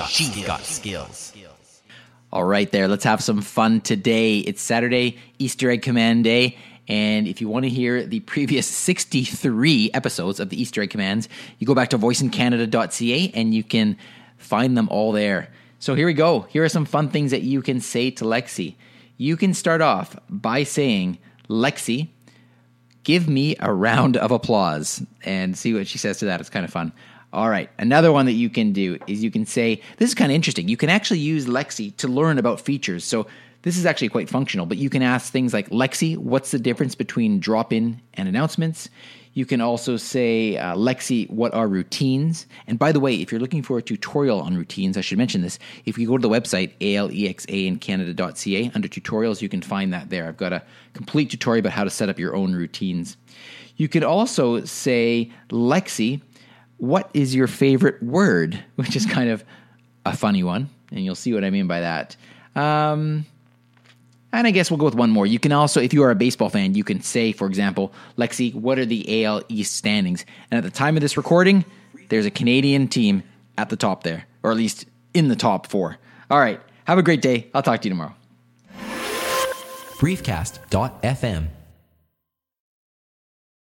got She's skills. got skills. All right, there. Let's have some fun today. It's Saturday, Easter Egg Command Day. And if you want to hear the previous 63 episodes of the Easter Egg Commands, you go back to voiceincanada.ca and you can find them all there. So here we go. Here are some fun things that you can say to Lexi. You can start off by saying, Lexi, give me a round of applause, and see what she says to that. It's kind of fun. All right. Another one that you can do is you can say, this is kind of interesting. You can actually use Lexi to learn about features. So this is actually quite functional, but you can ask things like, Lexi, what's the difference between drop in and announcements? You can also say, uh, Lexi, what are routines? And by the way, if you're looking for a tutorial on routines, I should mention this. If you go to the website, alexaincanada.ca, under tutorials, you can find that there. I've got a complete tutorial about how to set up your own routines. You could also say, Lexi, what is your favorite word? Which is kind of a funny one, and you'll see what I mean by that. Um, and I guess we'll go with one more. You can also, if you are a baseball fan, you can say, for example, Lexi, what are the AL East standings? And at the time of this recording, there's a Canadian team at the top there, or at least in the top four. All right. Have a great day. I'll talk to you tomorrow. Briefcast.fm